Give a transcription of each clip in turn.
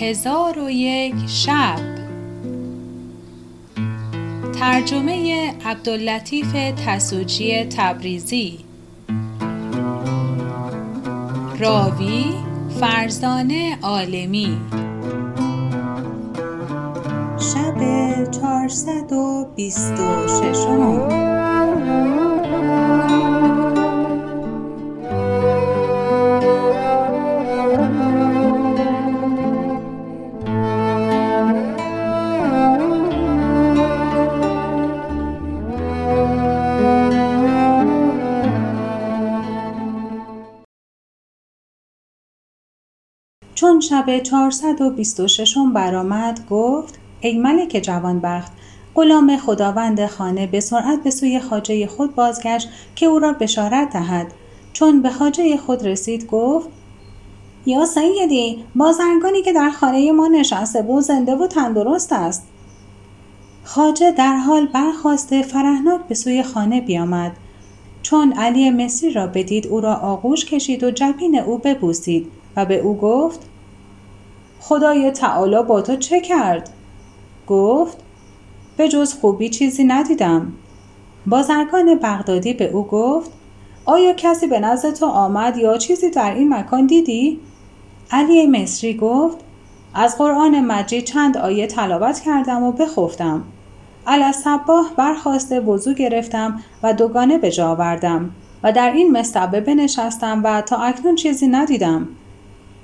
هزار و یک شب. ترجمه عبداللطیف تسوجی تبریزی. راوی فرزانه عالمی. شب 426 شب چهارصد و بیست و ششم برآمد گفت ای ملک جوانبخت غلام خداوند خانه به سرعت به سوی خاجه خود بازگشت که او را بشارت دهد. چون به خاجه خود رسید گفت یا سیدی بازرگانی که در خانه ما نشسته بود زنده و تندرست است. خاجه در حال برخواسته فرهناک به سوی خانه بیامد. چون علی مصری را بدید او را آغوش کشید و جبین او ببوسید و به او گفت خدای تعالی با تو چه کرد؟ گفت به جز خوبی چیزی ندیدم بازرگان بغدادی به او گفت آیا کسی به نزد تو آمد یا چیزی در این مکان دیدی؟ علی مصری گفت از قرآن مجید چند آیه تلاوت کردم و بخفتم علی صباه برخواسته وضو گرفتم و دوگانه به جا آوردم و در این مستبه بنشستم و تا اکنون چیزی ندیدم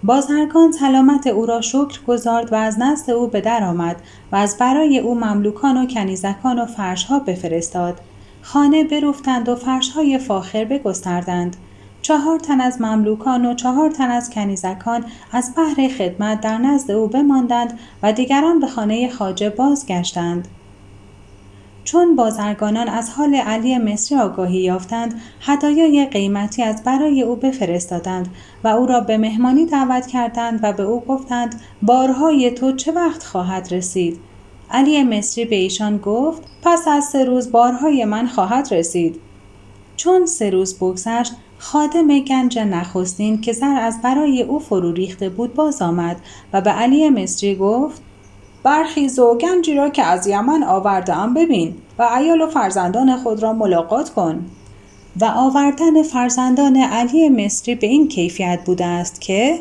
بازرگان سلامت او را شکر گذارد و از نزد او به در آمد و از برای او مملوکان و کنیزکان و فرشها بفرستاد. خانه برفتند و فرشهای فاخر بگستردند. چهار تن از مملوکان و چهار تن از کنیزکان از بهر خدمت در نزد او بماندند و دیگران به خانه خاجه بازگشتند. چون بازرگانان از حال علی مصری آگاهی یافتند هدایای قیمتی از برای او بفرستادند و او را به مهمانی دعوت کردند و به او گفتند بارهای تو چه وقت خواهد رسید؟ علی مصری به ایشان گفت پس از سه روز بارهای من خواهد رسید. چون سه روز بگذشت خادم گنج نخستین که زر از برای او فرو ریخته بود باز آمد و به علی مصری گفت برخیز و گنجی را که از یمن آورده ببین. و ایال و فرزندان خود را ملاقات کن و آوردن فرزندان علی مصری به این کیفیت بوده است که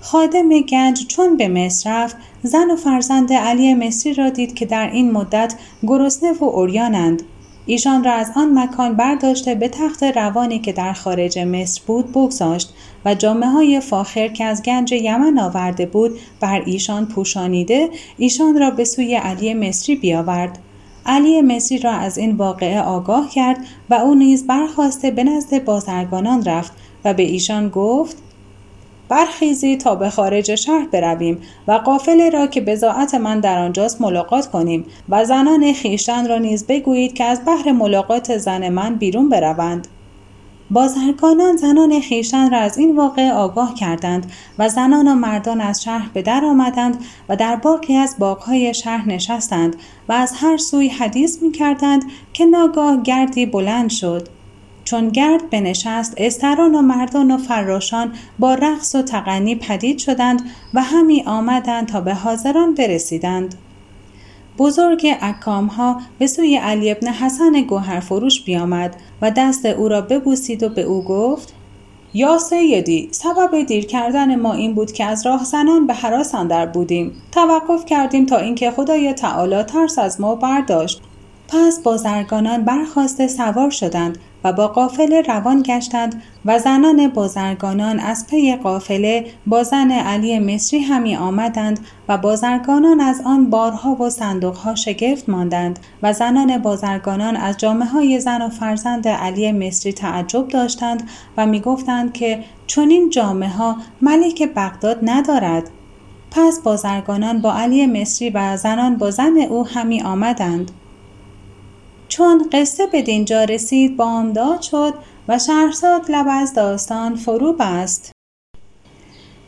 خادم گنج چون به مصر رفت زن و فرزند علی مصری را دید که در این مدت گرسنه و اوریانند ایشان را از آن مکان برداشته به تخت روانی که در خارج مصر بود بگذاشت و جامعه های فاخر که از گنج یمن آورده بود بر ایشان پوشانیده ایشان را به سوی علی مصری بیاورد. علی مصری را از این واقعه آگاه کرد و او نیز برخواسته به نزد بازرگانان رفت و به ایشان گفت برخیزی تا به خارج شهر برویم و قافله را که بزاعت من در آنجاست ملاقات کنیم و زنان خیشتن را نیز بگویید که از بحر ملاقات زن من بیرون بروند. بازرگانان زنان خیشتن را از این واقع آگاه کردند و زنان و مردان از شهر به در آمدند و در باقی از باغهای شهر نشستند و از هر سوی حدیث می کردند که ناگاه گردی بلند شد. چون گرد بنشست استران و مردان و فراشان با رقص و تغنی پدید شدند و همی آمدند تا به حاضران برسیدند. بزرگ اکام ها به سوی علی ابن حسن گوهر فروش بیامد و دست او را ببوسید و به او گفت یا سیدی سبب دیر کردن ما این بود که از راه زنان به حراس اندر بودیم. توقف کردیم تا اینکه خدای تعالی ترس از ما برداشت. پس بازرگانان برخواسته سوار شدند و با قافله روان گشتند و زنان بازرگانان از پی قافله با زن علی مصری همی آمدند و بازرگانان از آن بارها و صندوقها شگفت ماندند و زنان بازرگانان از جامعه های زن و فرزند علی مصری تعجب داشتند و می گفتند که چنین جامعه ها ملک بغداد ندارد. پس بازرگانان با علی مصری و زنان با زن او همی آمدند. چون قصه به دینجا رسید بامداد شد و شهرزاد لب از داستان فرو بست.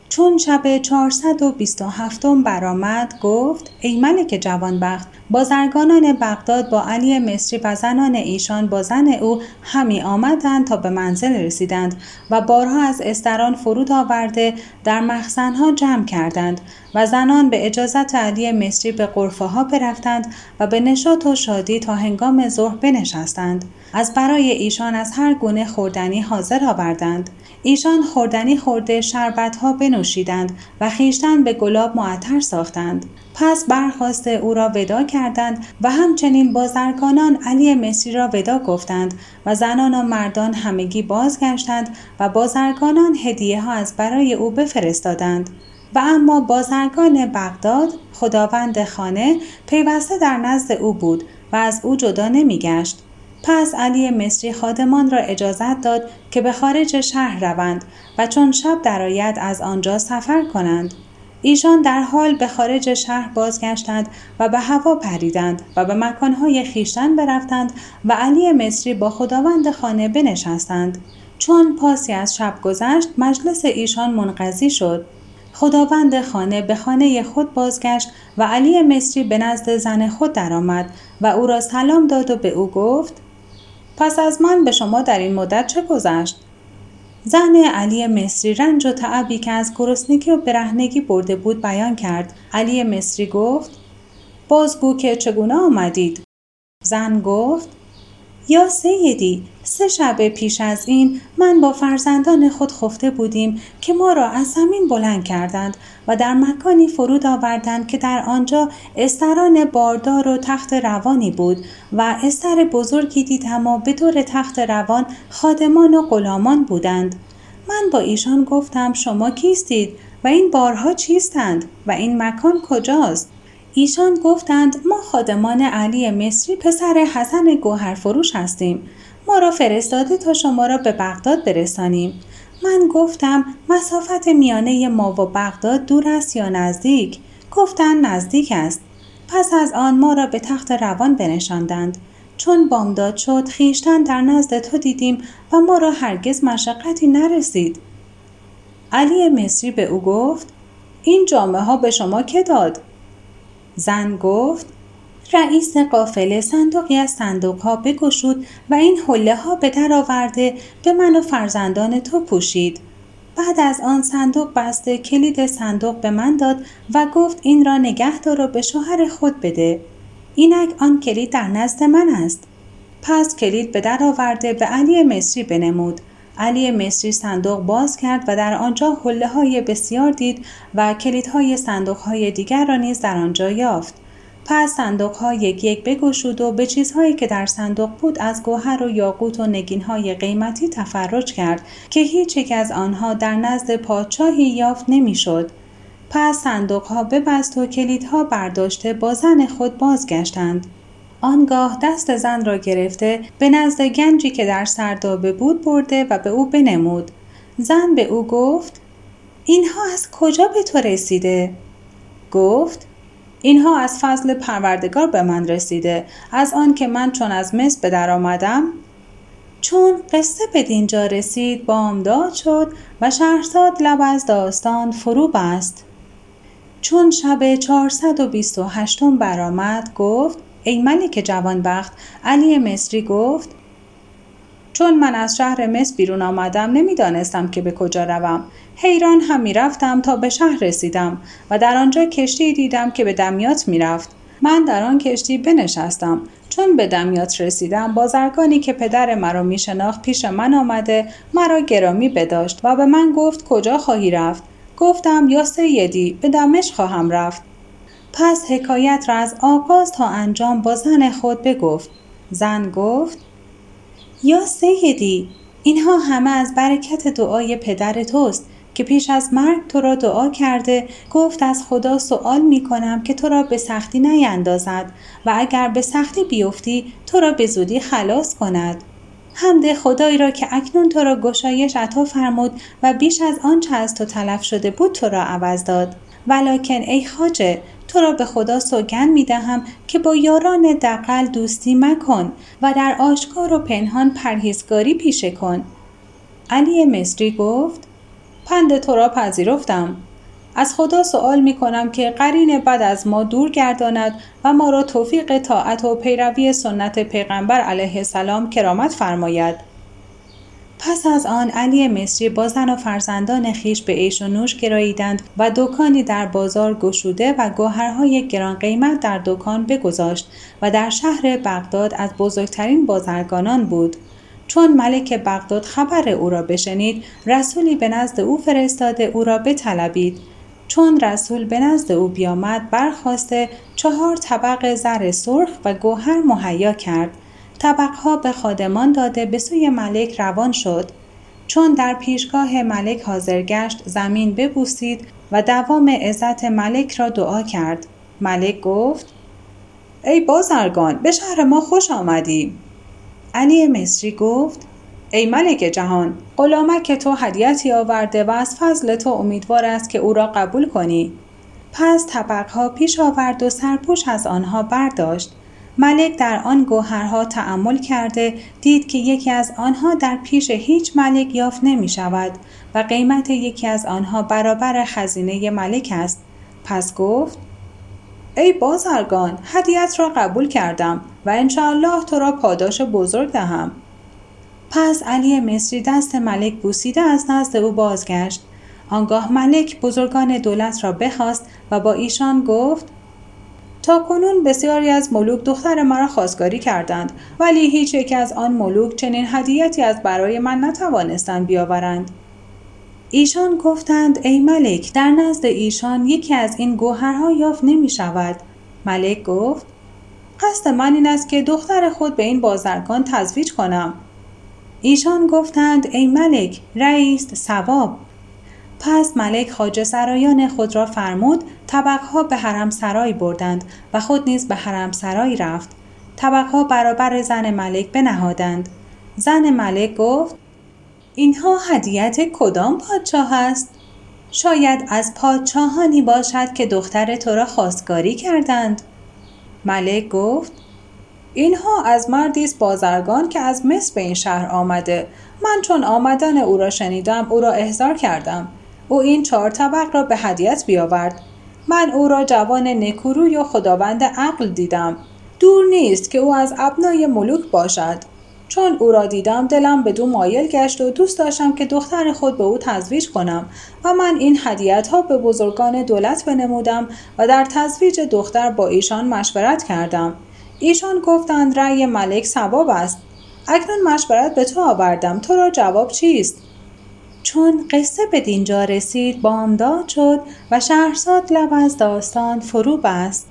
چون شب چهارصد و بیست و هفتم برآمد گفت ای ملک جوانبخت بازرگانان بغداد با علی مصری و زنان ایشان با زن او همی آمدند تا به منزل رسیدند و بارها از استران فرود آورده در مخزنها جمع کردند و زنان به اجازت علی مصری به قرفه ها برفتند و به نشاط و شادی تا هنگام ظهر بنشستند. از برای ایشان از هر گونه خوردنی حاضر آوردند. ایشان خوردنی خورده شربت ها بنوشیدند و خیشتن به گلاب معطر ساختند. پس برخواست او را ودا کردند و همچنین بازرگانان علی مصری را ودا گفتند و زنان و مردان همگی بازگشتند و بازرگانان هدیه ها از برای او بفرستادند. و اما بازرگان بغداد خداوند خانه پیوسته در نزد او بود و از او جدا نمیگشت. پس علی مصری خادمان را اجازت داد که به خارج شهر روند و چون شب درآید از آنجا سفر کنند. ایشان در حال به خارج شهر بازگشتند و به هوا پریدند و به مکانهای خیشتن برفتند و علی مصری با خداوند خانه بنشستند. چون پاسی از شب گذشت مجلس ایشان منقضی شد. خداوند خانه به خانه خود بازگشت و علی مصری به نزد زن خود درآمد و او را سلام داد و به او گفت پس از من به شما در این مدت چه گذشت؟ زن علی مصری رنج و تعبی که از گرسنگی و برهنگی برده بود بیان کرد. علی مصری گفت بازگو که چگونه آمدید؟ زن گفت یا سیدی سه شب پیش از این من با فرزندان خود خفته بودیم که ما را از زمین بلند کردند و در مکانی فرود آوردند که در آنجا استران باردار و تخت روانی بود و استر بزرگی دیدم و به دور تخت روان خادمان و غلامان بودند. من با ایشان گفتم شما کیستید؟ و این بارها چیستند؟ و این مکان کجاست؟ ایشان گفتند ما خادمان علی مصری پسر حسن گوهرفروش هستیم. ما را فرستاده تا شما را به بغداد برسانیم. من گفتم مسافت میانه ما و بغداد دور است یا نزدیک؟ گفتند نزدیک است. پس از آن ما را به تخت روان بنشاندند. چون بامداد شد خیشتن در نزد تو دیدیم و ما را هرگز مشقتی نرسید. علی مصری به او گفت این جامعه ها به شما که داد؟ زن گفت رئیس قافله صندوقی از صندوق ها بگشود و این حله ها به در آورده به من و فرزندان تو پوشید. بعد از آن صندوق بسته کلید صندوق به من داد و گفت این را نگه دار و به شوهر خود بده. اینک آن کلید در نزد من است. پس کلید به در آورده به علی مصری بنمود. علی مصری صندوق باز کرد و در آنجا حله های بسیار دید و کلیدهای صندوق های دیگر را نیز در آنجا یافت. پس صندوق ها یک یک بگشود و به چیزهایی که در صندوق بود از گوهر و یاقوت و نگین های قیمتی تفرج کرد که هیچ یک از آنها در نزد پادشاهی یافت نمی‌شد. پس صندوق ها ببست و کلیدها برداشته با زن خود بازگشتند. آنگاه دست زن را گرفته به نزد گنجی که در سردابه بود برده و به او بنمود. زن به او گفت اینها از کجا به تو رسیده؟ گفت اینها از فضل پروردگار به من رسیده. از آن که من چون از مصر به در آمدم چون قصه به دینجا رسید بامداد شد و شهرزاد لب از داستان فرو بست. چون شب 428 برآمد گفت ای ملک جوانبخت. علی مصری گفت چون من از شهر مصر بیرون آمدم نمی‌دانستم که به کجا روم. حیران هم می‌رفتم تا به شهر رسیدم و در آنجا کشتی دیدم که به دمیات می‌رفت. من در آن کشتی بنشستم. چون به دمیات رسیدم بازرگانی که پدر مرا میشناخت پیش من آمده مرا گرامی بداشت و به من گفت کجا خواهی رفت؟ گفتم یا سیدی به دمشق خواهم رفت. پس حکایت را از آغاز تا انجام با زن خود بگفت. زن گفت یا سیدی اینها همه از برکت دعای پدر توست که پیش از مرگ تو را دعا کرده گفت از خدا سوال می کنم که تو را به سختی نیندازد و اگر به سختی بیفتی تو را به زودی خلاص کند. حمد خدایی را که اکنون تو را گشایش عطا فرمود و بیش از آنچه از تو تلف شده بود تو را عوض داد. ولکن ای خاجه تو را به خدا سوگند می دهم که با یاران دقل دوستی مکن و در آشکار و پنهان پرهیزگاری پیشه کن. علی مصری گفت پند تو را پذیرفتم. از خدا سوال می کنم که قرین بد از ما دور گرداند و ما را توفیق طاعت و پیروی سنت پیغمبر علیه السلام کرامت فرماید پس از آن علی مصری با زن و فرزندان خیش به عیش و نوش گراییدند و دکانی در بازار گشوده و گوهرهای گران قیمت در دکان بگذاشت و در شهر بغداد از بزرگترین بازرگانان بود. چون ملک بغداد خبر او را بشنید رسولی به نزد او فرستاده او را بطلبید. چون رسول به نزد او بیامد برخواسته چهار طبق زر سرخ و گوهر مهیا کرد. طبقها به خادمان داده به سوی ملک روان شد. چون در پیشگاه ملک حاضر گشت زمین ببوسید و دوام عزت ملک را دعا کرد. ملک گفت ای بازرگان به شهر ما خوش آمدیم علی مصری گفت ای ملک جهان غلامک تو هدیتی آورده و از فضل تو امیدوار است که او را قبول کنی. پس طبقها پیش آورد و سرپوش از آنها برداشت. ملک در آن گوهرها تعمل کرده دید که یکی از آنها در پیش هیچ ملک یافت نمی شود و قیمت یکی از آنها برابر خزینه ملک است. پس گفت ای بازرگان هدیت را قبول کردم و انشاءالله تو را پاداش بزرگ دهم. پس علی مصری دست ملک بوسیده از نزد او بازگشت. آنگاه ملک بزرگان دولت را بخواست و با ایشان گفت تا کنون بسیاری از ملوک دختر مرا خواستگاری کردند ولی هیچ یک از آن ملوک چنین هدیتی از برای من نتوانستند بیاورند. ایشان گفتند ای ملک در نزد ایشان یکی از این گوهرها یافت نمی شود ملک گفت قصد من این است که دختر خود به این بازرگان تزویج کنم. ایشان گفتند ای ملک رئیس سواب پس ملک خاجه سرایان خود را فرمود طبقها به حرم سرای بردند و خود نیز به حرم سرای رفت. طبقها برابر زن ملک بنهادند. زن ملک گفت اینها هدیت کدام پادشاه است؟ شاید از پادشاهانی باشد که دختر تو را خواستگاری کردند. ملک گفت اینها از مردی است بازرگان که از مصر به این شهر آمده. من چون آمدن او را شنیدم او را احضار کردم. او این چهار طبق را به هدیت بیاورد. من او را جوان نکوروی و خداوند عقل دیدم. دور نیست که او از ابنای ملوک باشد. چون او را دیدم دلم به دو مایل گشت و دوست داشتم که دختر خود به او تزویج کنم و من این هدیت ها به بزرگان دولت بنمودم و در تزویج دختر با ایشان مشورت کردم. ایشان گفتند رأی ملک سباب است. اکنون مشورت به تو آوردم. تو را جواب چیست؟ چون قصه به دینجا رسید بامداد شد و شهرزاد لب از داستان فرو بست.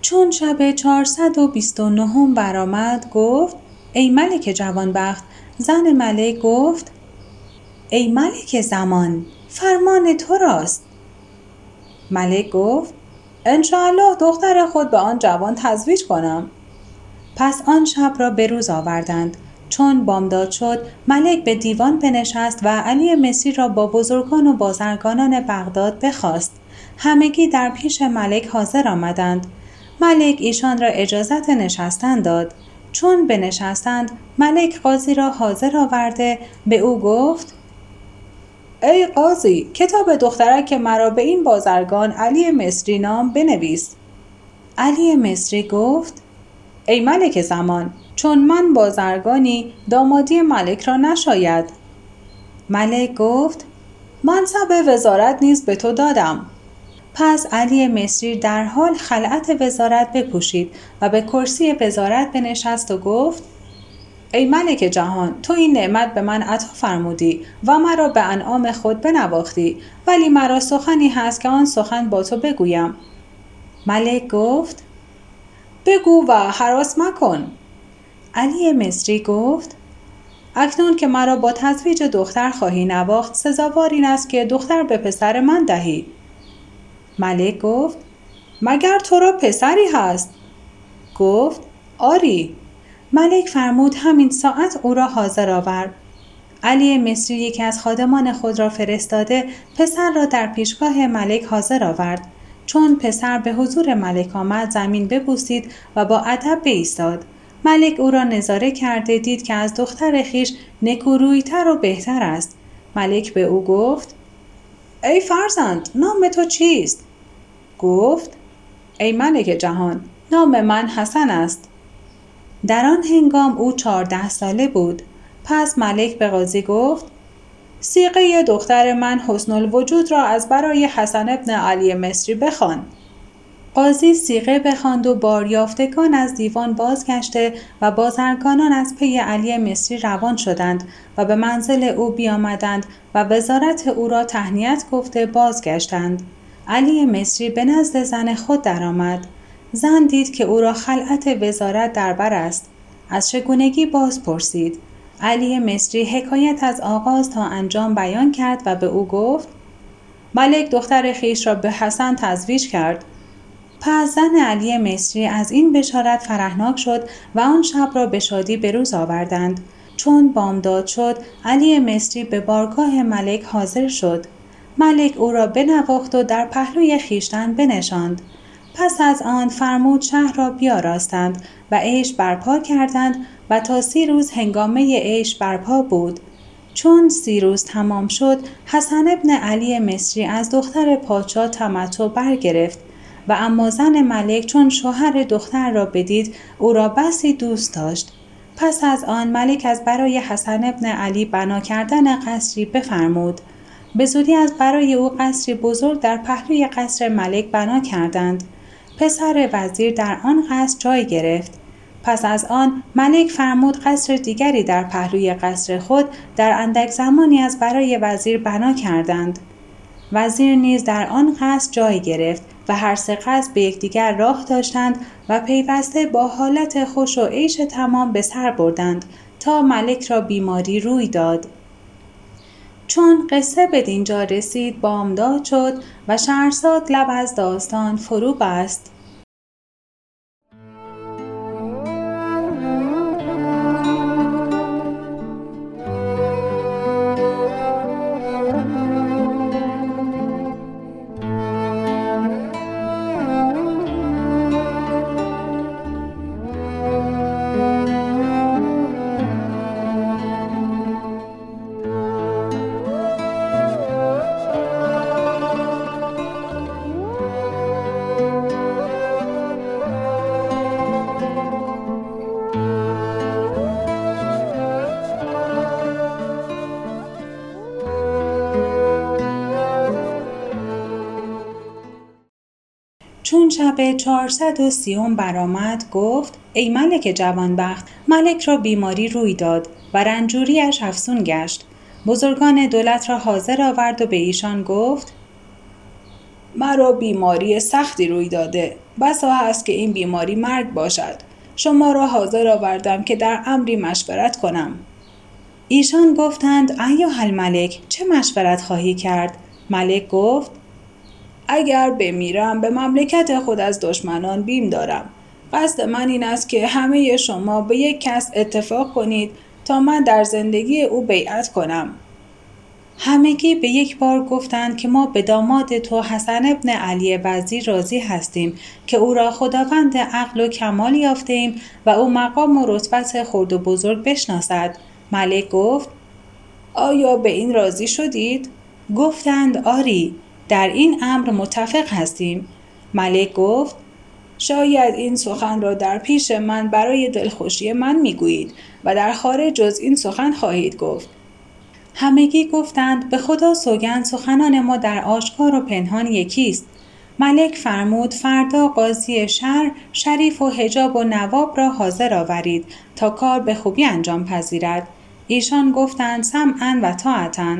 چون شب 429 برآمد گفت ای ملک جوانبخت زن ملک گفت ای ملک زمان فرمان تو راست. ملک گفت انشاءالله دختر خود به آن جوان تزویج کنم. پس آن شب را به روز آوردند. چون بامداد شد ملک به دیوان بنشست و علی مصری را با بزرگان و بازرگانان بغداد بخواست. همگی در پیش ملک حاضر آمدند. ملک ایشان را اجازت نشستن داد. چون بنشستند ملک قاضی را حاضر آورده به او گفت ای قاضی کتاب دخترک مرا به این بازرگان علی مصری نام بنویس. علی مصری گفت ای ملک زمان چون من بازرگانی دامادی ملک را نشاید. ملک گفت منصب وزارت نیز به تو دادم. پس علی مصری در حال خلعت وزارت بپوشید و به کرسی وزارت بنشست و گفت ای ملک جهان تو این نعمت به من عطا فرمودی و مرا به انعام خود بنواختی ولی مرا سخنی هست که آن سخن با تو بگویم. ملک گفت بگو و حراس مکن. علی مصری گفت اکنون که مرا با تزویج دختر خواهی نواخت سزاوار این است که دختر به پسر من دهی. ملک گفت مگر تو را پسری هست؟ گفت آری. ملک فرمود همین ساعت او را حاضر آورد علی مصری یکی از خادمان خود را فرستاده پسر را در پیشگاه ملک حاضر آورد. چون پسر به حضور ملک آمد زمین ببوسید و با ادب بایستاد. ملک او را نظاره کرده دید که از دختر خیش نکورویتر و بهتر است. ملک به او گفت ای فرزند نام تو چیست؟ گفت ای ملک جهان نام من حسن است. در آن هنگام او چهارده ساله بود. پس ملک به قاضی گفت سیغه دختر من حسن الوجود را از برای حسن ابن علی مصری بخوان. قاضی سیغه بخواند و باریافتگان از دیوان بازگشته و بازرگانان از پی علی مصری روان شدند و به منزل او بیامدند و وزارت او را تهنیت گفته بازگشتند. علی مصری به نزد زن خود درآمد. زن دید که او را خلعت وزارت در بر است. از چگونگی باز پرسید. علی مصری حکایت از آغاز تا انجام بیان کرد و به او گفت ملک دختر خیش را به حسن تزویج کرد. پس زن علی مصری از این بشارت فرهناک شد و آن شب را به شادی به روز آوردند. چون بامداد شد علی مصری به بارگاه ملک حاضر شد. ملک او را بنواخت و در پهلوی خیشتن بنشاند. پس از آن فرمود شهر را بیاراستند و عیش برپا کردند و تا سی روز هنگامه عیش برپا بود. چون سی روز تمام شد حسن ابن علی مصری از دختر پادشاه تمتع برگرفت و اما زن ملک چون شوهر دختر را بدید او را بسی دوست داشت. پس از آن ملک از برای حسن ابن علی بنا کردن قصری بفرمود. به زودی از برای او قصری بزرگ در پهلوی قصر ملک بنا کردند. پسر وزیر در آن قصر جای گرفت. پس از آن ملک فرمود قصر دیگری در پهلوی قصر خود در اندک زمانی از برای وزیر بنا کردند. وزیر نیز در آن قصر جای گرفت و هر سه قصد به یکدیگر راه داشتند و پیوسته با حالت خوش و عیش تمام به سر بردند تا ملک را بیماری روی داد. چون قصه به دینجا رسید بامداد شد و شهرزاد لب از داستان فرو بست. شب چهارصد و سیوم برآمد گفت ای ملک جوانبخت ملک را بیماری روی داد و رنجوریش افزون گشت. بزرگان دولت را حاضر آورد و به ایشان گفت مرا بیماری سختی روی داده. بسا هست که این بیماری مرگ باشد. شما را حاضر آوردم که در امری مشورت کنم. ایشان گفتند ایها الملک چه مشورت خواهی کرد؟ ملک گفت اگر بمیرم به مملکت خود از دشمنان بیم دارم. قصد من این است که همه شما به یک کس اتفاق کنید تا من در زندگی او بیعت کنم. همگی به یک بار گفتند که ما به داماد تو حسن ابن علی وزیر راضی هستیم که او را خداوند عقل و کمال یافته ایم و او مقام و رتبت خرد و بزرگ بشناسد. ملک گفت آیا به این راضی شدید؟ گفتند آری. در این امر متفق هستیم. ملک گفت شاید این سخن را در پیش من برای دلخوشی من می‌گویید و در خارج جز این سخن خواهید گفت. همگی گفتند به خدا سوگند سخنان ما در آشکار و پنهان یکیست. ملک فرمود فردا قاضی شهر شریف و حجاب و نواب را حاضر آورید تا کار به خوبی انجام پذیرد. ایشان گفتند سمعا و طاعتا.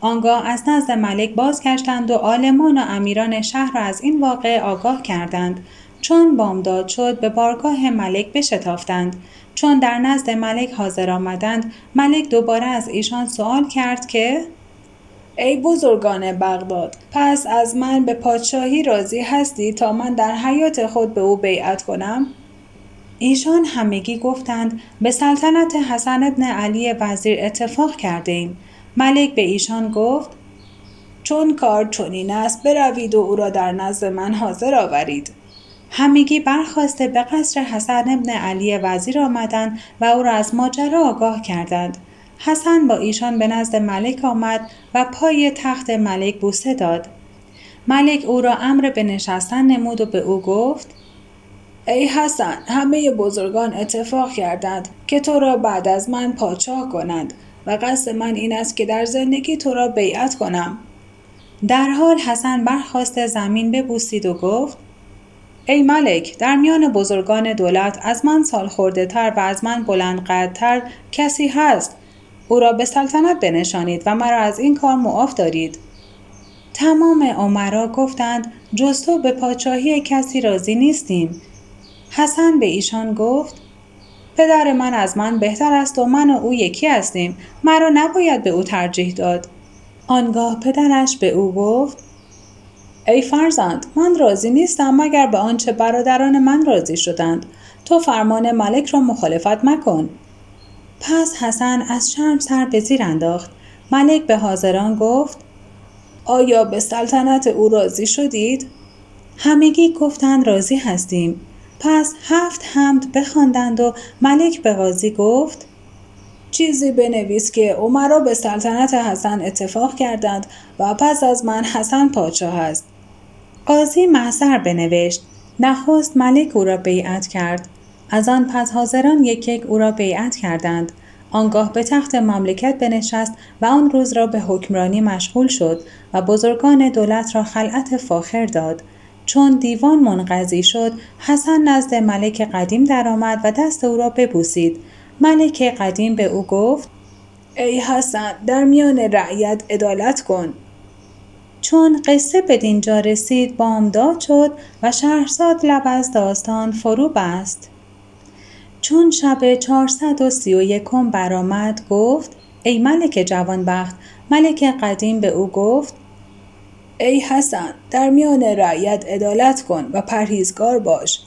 آنگاه از نزد ملک بازگشتند و عالمان و امیران شهر را از این واقعه آگاه کردند. چون بامداد شد به بارگاه ملک بشتافتند. چون در نزد ملک حاضر آمدند ملک دوباره از ایشان سوال کرد که ای بزرگان بغداد پس از من به پادشاهی راضی هستی تا من در حیات خود به او بیعت کنم؟ ایشان همگی گفتند به سلطنت حسن ابن علی وزیر اتفاق کرده ایم. ملک به ایشان گفت چون کار چنین است بروید و او را در نزد من حاضر آورید. همگی برخواسته به قصر حسن ابن علی وزیر آمدند و او را از ماجرا آگاه کردند. حسن با ایشان به نزد ملک آمد و پای تخت ملک بوسه داد. ملک او را امر به نشستن نمود و به او گفت ای حسن همه بزرگان اتفاق کردند که تو را بعد از من پادشاه کنند. و قصد من این است که در زندگی تو را بیعت کنم. در حال حسن برخواست زمین ببوسید و گفت ای ملک در میان بزرگان دولت از من سال خورده تر و از من بلند قدتر کسی هست. او را به سلطنت بنشانید و مرا از این کار معاف دارید. تمام عمرا گفتند جز تو به پادشاهی کسی راضی نیستیم. حسن به ایشان گفت پدر من از من بهتر است و من و او یکی هستیم. مرا نباید به او ترجیح داد. آنگاه پدرش به او گفت ای فرزند من راضی نیستم مگر به آنچه برادران من راضی شدند. تو فرمان ملک را مخالفت مکن. پس حسن از شرم سر به زیر انداخت. ملک به حاضران گفت آیا به سلطنت او راضی شدید؟ همگی گفتند راضی هستیم. پس هفت حمد بخواندند و ملک به قاضی گفت چیزی بنویس که عمرا به سلطنت حسن اتفاق کردند و پس از من حسن پادشاه است. قاضی محضر بنوشت نخست ملک او را بیعت کرد. از آن پس حاضران یک یک او را بیعت کردند. آنگاه به تخت مملکت بنشست و آن روز را به حکمرانی مشغول شد و بزرگان دولت را خلعت فاخر داد. چون دیوان منقضی شد حسن نزد ملک قدیم درآمد و دست او را ببوسید. ملک قدیم به او گفت ای حسن در میان رعیت عدالت کن. چون قصه به دینجا رسید بامداد شد و شهرزاد لب از داستان فرو بست. چون شب چهارصد و سی و یکم برآمد گفت ای ملک جوانبخت. ملک قدیم به او گفت ای حسن در میان رعیت عدالت کن و پرهیزگار باش.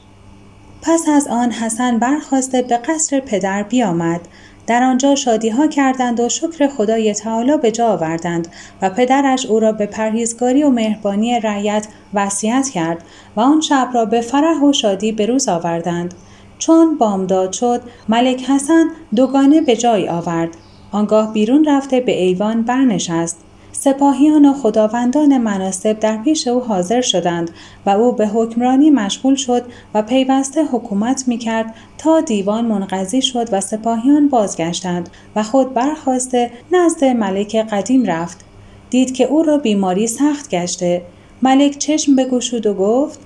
پس از آن حسن برخواسته به قصر پدر بیامد. در آنجا شادی ها کردند و شکر خدای تعالی به جا آوردند و پدرش او را به پرهیزگاری و مهربانی رعیت وصیت کرد و آن شب را به فرح و شادی به روز آوردند. چون بامداد شد ملک حسن دوگانه به جای آورد. آنگاه بیرون رفته به ایوان برنشست. سپاهیان و خداوندان مناسب در پیش او حاضر شدند و او به حکمرانی مشغول شد و پیوسته حکومت می کرد تا دیوان منقضی شد و سپاهیان بازگشتند و خود برخواسته نزد ملک قدیم رفت. دید که او را بیماری سخت گشته. ملک چشم بگشود و گفت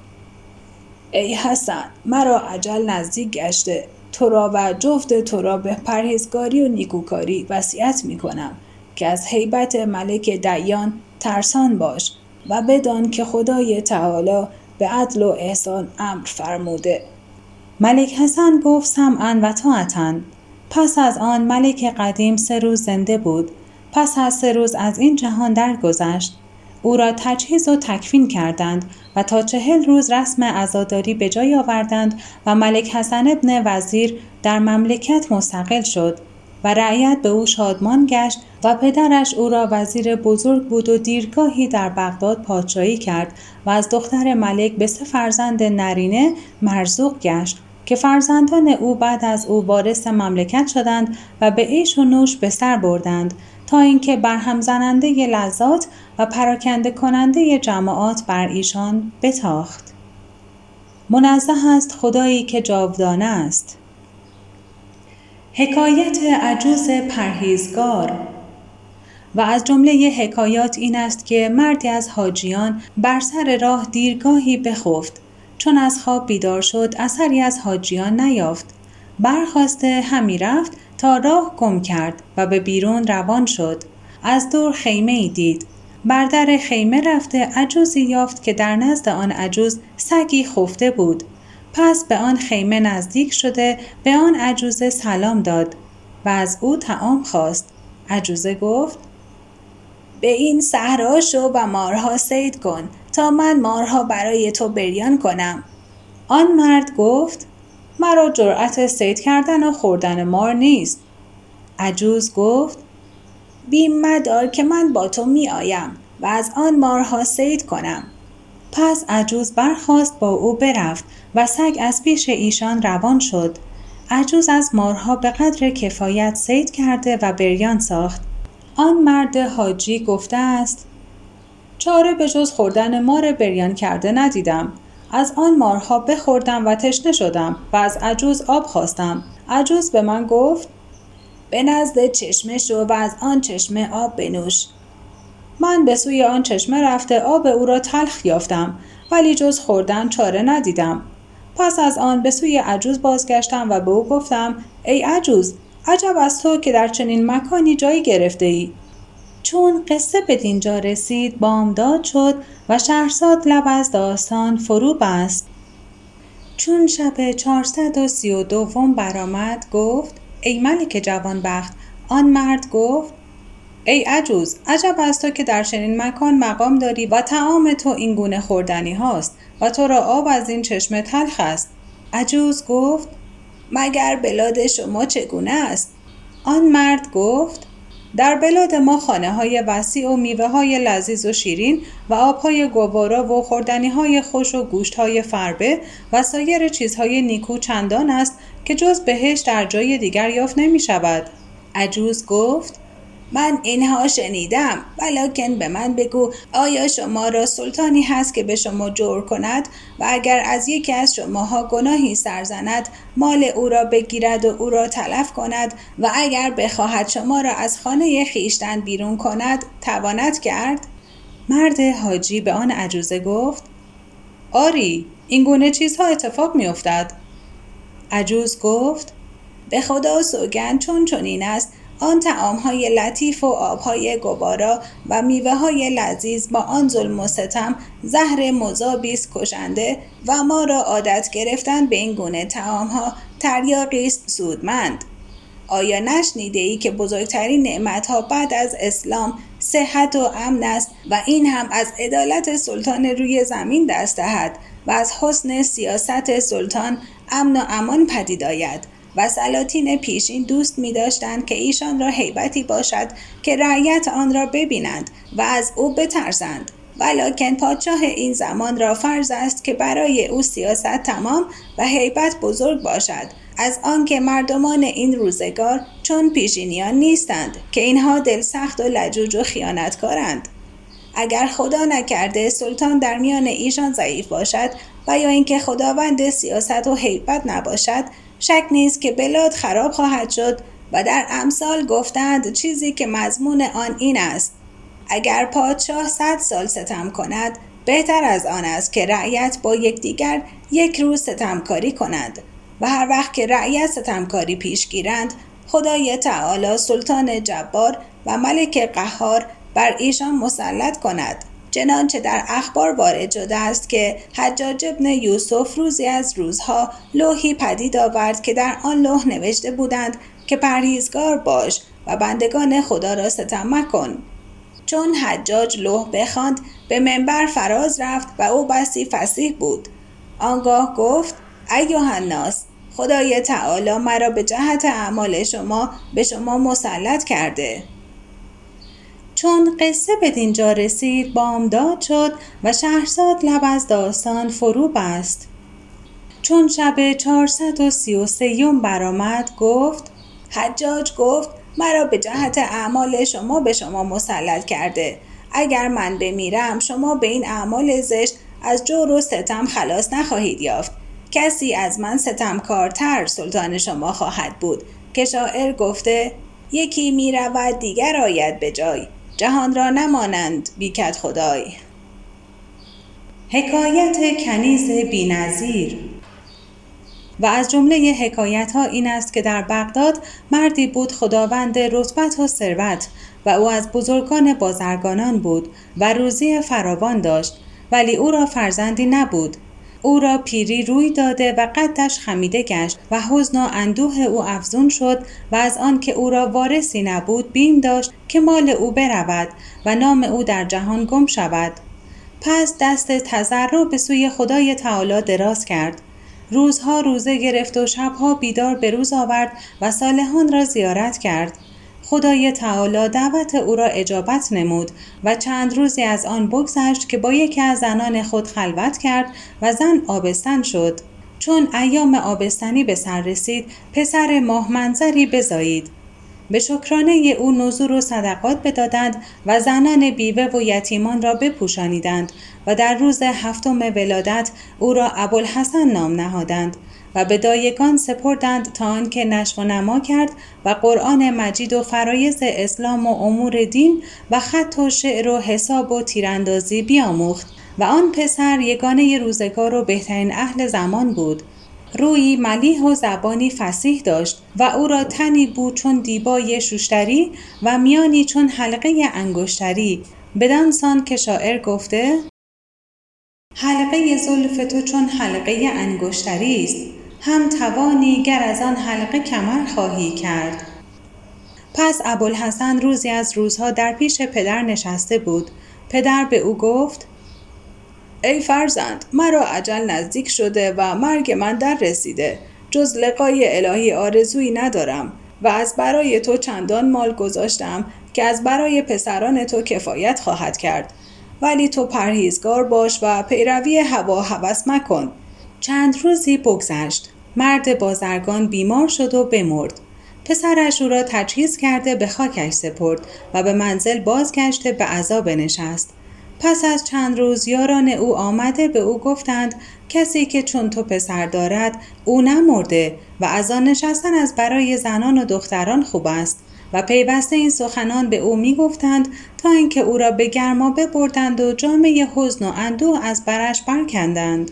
ای حسن مرا عجل نزدیک گشته. تو را و جفت تو را به پرهیزگاری و نیکوکاری وصیت می کنم که از حیبت ملک دیان ترسان باش و بدان که خدای تعالی به عدل و احسان امر فرموده. ملک حسن گفت سمعا و طاعتا. پس از آن ملک قدیم سه روز زنده بود. پس از سه روز از این جهان درگذشت. او را تجهیز و تکفین کردند و تا چهل روز رسم عزاداری به جای آوردند و ملک حسن ابن وزیر در مملکت مستقل شد. و رعیت به او شادمان گشت و پدرش او را وزیر بزرگ بود و دیرگاهی در بغداد پادشاهی کرد و از دختر ملک به سه فرزند نرینه مرزوق گشت که فرزندان او بعد از او وارث مملکت شدند و به عیش و نوش به سر بردند تا اینکه برهم زننده لذات و پراکنده کننده جماعات بر ایشان بتاخت. منزه است خدایی که جاودانه است. حکایت عجوز پرهیزگار. و از جمله حکایات این است که مردی از حاجیان بر سر راه دیرگاهی بخفت. چون از خواب بیدار شد اثری از حاجیان نیافت. برخواسته همی رفت تا راه گم کرد و به بیرون روان شد. از دور خیمه ای دید. بر در خیمه رفته عجوزی یافت که در نزد آن عجوز سگی خفته بود. پس به آن خیمه نزدیک شده به آن عجوزه سلام داد و از او تعام خواست. عجوزه گفت به این صحرا شو و مارها سید کن تا من مارها برای تو بریان کنم. آن مرد گفت مرا جرأت سید کردن و خوردن مار نیست. عجوز گفت بیم مدار که من با تو می آیم و از آن مارها سید کنم. پس عجوز برخواست با او برفت و سگ از پیش ایشان روان شد. عجوز از مارها به قدر کفایت سید کرده و بریان ساخت. آن مرد حاجی گفته است چاره به جز خوردن مار بریان کرده ندیدم. از آن مارها بخوردم و تشنه شدم و از عجوز آب خواستم. عجوز به من گفت به نزد چشمه شو و از آن چشمه آب بنوش. من به سوی آن چشمه رفته آب او را تلخ یافتم ولی جز خوردن چاره ندیدم. پس از آن به سوی عجوز بازگشتم و به او گفتم ای عجوز عجب از تو که در چنین مکانی جایی گرفته ای چون قصه به دینجا رسید بامداد شد و شهرزاد لب از داستان فرو بست. چون شب چهارصد و سی و دوم برآمد گفت ای ملک جوانبخت آن مرد گفت ای عجوز عجب از تو که در چنین مکان مقام داری و تعام تو این گونه خوردنی هاست و تو را آب از این چشمه تلخ است عجوز گفت مگر بلاد شما چگونه است آن مرد گفت در بلاد ما خانه های وسیع و میوه های لذیذ و شیرین و آبهای گوارا و خوردنی های خوش و گوشت های فربه و سایر چیزهای نیکو چندان است که جز بهش در جای دیگر یافت نمی شود. عجوز گفت من اینها شنیدم ولکن به من بگو آیا شما را سلطانی هست که به شما جور کند؟ و اگر از یکی از شماها گناهی سرزند مال او را بگیرد و او را تلف کند؟ و اگر بخواهد شما را از خانه خیشتن بیرون کند تواند کرد؟ مرد حاجی به آن عجوزه گفت آری این گونه چیزها اتفاق میافتد. عجوز گفت به خدا سوگند چون چنین است آن تعام های لطیف و آبهای گوارا و میوه های لذیذ با آن ظلم و ستم زهر مذابیست کشنده و ما را عادت گرفتن به این گونه تعام ها تریاقی است سودمند. آیا نشنیده ای که بزرگترین نعمت ها بعد از اسلام صحت و امن است و این هم از عدالت سلطان روی زمین دست دهد و از حسن سیاست سلطان امن و امان پدید آید؟ و سلاطین پیشین دوست می داشتند که ایشان را حیبتی باشد که رعیت آن را ببینند و از او بترسند. ولکن پادشاه این زمان را فرض است که برای او سیاست تمام و حیبت بزرگ باشد. از آنکه مردمان این روزگار چون پیشینیان نیستند که اینها دل سخت و لجوج و خیانتکارند. اگر خدا نکرده سلطان در میان ایشان ضعیف باشد و یا اینکه خداوند سیاست و حیبت نباشد شک نیست که بلاد خراب خواهد شد و در امثال گفتند چیزی که مضمون آن این است. اگر پادشاه صد سال ستم کند بهتر از آن است که رعیت با یکدیگر یک روز ستمکاری کنند و هر وقت که رعیت ستمکاری پیش گیرند خدای تعالی سلطان جبار و ملک قهار بر ایشان مسلط کند. چنانچه در اخبار وارد شده است که حجاج ابن یوسف روزی از روزها لوحی پدید آورد که در آن لوح نوشته بودند که پرهیزگار باش و بندگان خدا را ستم مکن. چون حجاج لوح بخواند به منبر فراز رفت و او بسی فسیح بود. آنگاه گفت ایوه الناس خدای تعالی مرا به جهت اعمال شما به شما مسلط کرده. چون قصه به دینجا رسید بامداد شد و شهرزاد لب از داستان فرو بست. چون شب چهارصد و سی و سیوم برآمد گفت حجاج گفت مرا به جهت اعمال شما به شما مسلط کرده. اگر من بمیرم شما به این اعمال زشت از جور و ستم خلاص نخواهید یافت. کسی از من ستمکارتر سلطان شما خواهد بود. که شاعر گفته یکی می رود دیگر آید به جای. جهان را نمانند بیکت خدای. حکایت کنیز بینظیر و از جمله حکایت ها این است که در بغداد مردی بود خداوند رتبت و ثروت و او از بزرگان بازرگانان بود و روزی فراوان داشت ولی او را فرزندی نبود. او را پیری روی داده و قدش خمیده گشت و حزن و اندوه او افزون شد و از آنکه او را وارثی نبود بیم داشت که مال او برود و نام او در جهان گم شود. پس دست تضرع به سوی خدای تعالی دراز کرد. روزها روزه گرفت و شبها بیدار به روز آورد و صالحان را زیارت کرد. خدای تعالی دعوت او را اجابت نمود و چند روزی از آن بگذشت که با یکی از زنان خود خلوت کرد و زن آبستن شد. چون ایام آبستنی به سر رسید پسر ماه منظری بزایید. به شکرانه او نزور و صدقات بدادند و زنان بیوه و یتیمان را بپوشانیدند و در روز هفتم ولادت او را ابوالحسن نام نهادند. و به دایگان سپردند تا آنکه نشو و نما کرد و قرآن مجید و فرایز اسلام و امور دین و خط و شعر و حساب و تیراندازی بیاموخت و آن پسر یگانه روزگار و بهترین اهل زمان بود. روی ملیح و زبانی فسیح داشت و او را تنی بود چون دیبای شوشتری و میانی چون حلقه انگشتری. بدانسان که شاعر گفته حلقه زلف تو چون حلقه انگشتری است. هم توانی گر از آن حلقه کمر خواهی کرد. پس ابوالحسن روزی از روزها در پیش پدر نشسته بود. پدر به او گفت ای فرزند مرا عجل نزدیک شده و مرگ من در رسیده. جز لقای الهی آرزویی ندارم و از برای تو چندان مال گذاشتم که از برای پسران تو کفایت خواهد کرد. ولی تو پرهیزگار باش و پیروی هوا هوس مکن. چند روزی بگذشت. مرد بازرگان بیمار شد و بمرد. پسرش او را تجهیز کرده به خاکش سپرد و به منزل بازگشته به عذا بنشست. پس از چند روز یاران او آمده به او گفتند کسی که چون تو پسر دارد او نمرده و از آن نشستن از برای زنان و دختران خوب است. و پیوسته این سخنان به او می‌گفتند تا اینکه او را به گرما ببردند و جامعه حزن و اندوه از برش برکندند.